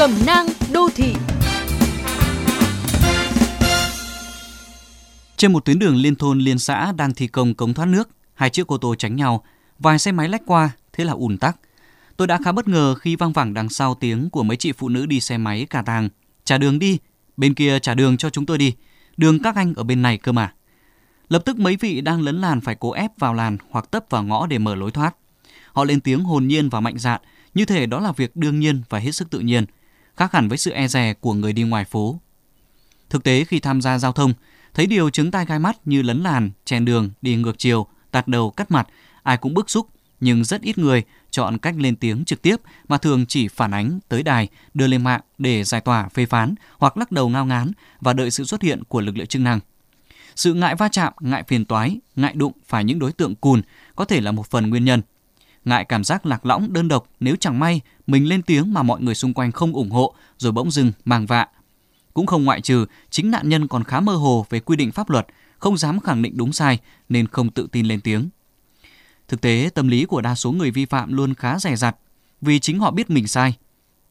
Cẩm nang đô thị Trên một tuyến đường liên thôn liên xã đang thi công cống thoát nước, hai chiếc ô tô tránh nhau, vài xe máy lách qua, thế là ùn tắc. Tôi đã khá bất ngờ khi vang vẳng đằng sau tiếng của mấy chị phụ nữ đi xe máy cả tàng. Trả đường đi, bên kia trả đường cho chúng tôi đi, đường các anh ở bên này cơ mà. Lập tức mấy vị đang lấn làn phải cố ép vào làn hoặc tấp vào ngõ để mở lối thoát. Họ lên tiếng hồn nhiên và mạnh dạn, như thể đó là việc đương nhiên và hết sức tự nhiên, khác hẳn với sự e dè của người đi ngoài phố. Thực tế khi tham gia giao thông, thấy điều chứng tai gai mắt như lấn làn, chèn đường, đi ngược chiều, tạt đầu, cắt mặt, ai cũng bức xúc, nhưng rất ít người chọn cách lên tiếng trực tiếp mà thường chỉ phản ánh tới đài, đưa lên mạng để giải tỏa phê phán hoặc lắc đầu ngao ngán và đợi sự xuất hiện của lực lượng chức năng. Sự ngại va chạm, ngại phiền toái, ngại đụng phải những đối tượng cùn có thể là một phần nguyên nhân. Ngại cảm giác lạc lõng đơn độc nếu chẳng may mình lên tiếng mà mọi người xung quanh không ủng hộ rồi bỗng dưng mang vạ. Cũng không ngoại trừ chính nạn nhân còn khá mơ hồ về quy định pháp luật, không dám khẳng định đúng sai nên không tự tin lên tiếng. Thực tế, tâm lý của đa số người vi phạm luôn khá rẻ rặt vì chính họ biết mình sai.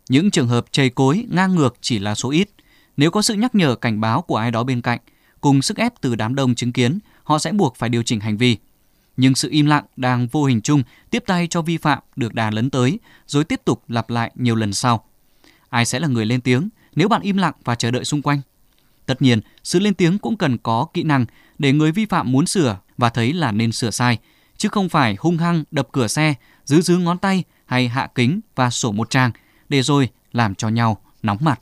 Những trường hợp chây cối, ngang ngược chỉ là số ít. Nếu có sự nhắc nhở cảnh báo của ai đó bên cạnh, cùng sức ép từ đám đông chứng kiến, họ sẽ buộc phải điều chỉnh hành vi. Nhưng sự im lặng đang vô hình chung tiếp tay cho vi phạm được đà lấn tới, rồi tiếp tục lặp lại nhiều lần sau. Ai sẽ là người lên tiếng nếu bạn im lặng và chờ đợi xung quanh? Tất nhiên, sự lên tiếng cũng cần có kỹ năng để người vi phạm muốn sửa và thấy là nên sửa sai, chứ không phải hung hăng đập cửa xe, giữ giữ ngón tay hay hạ kính và sổ một trang để rồi làm cho nhau nóng mặt.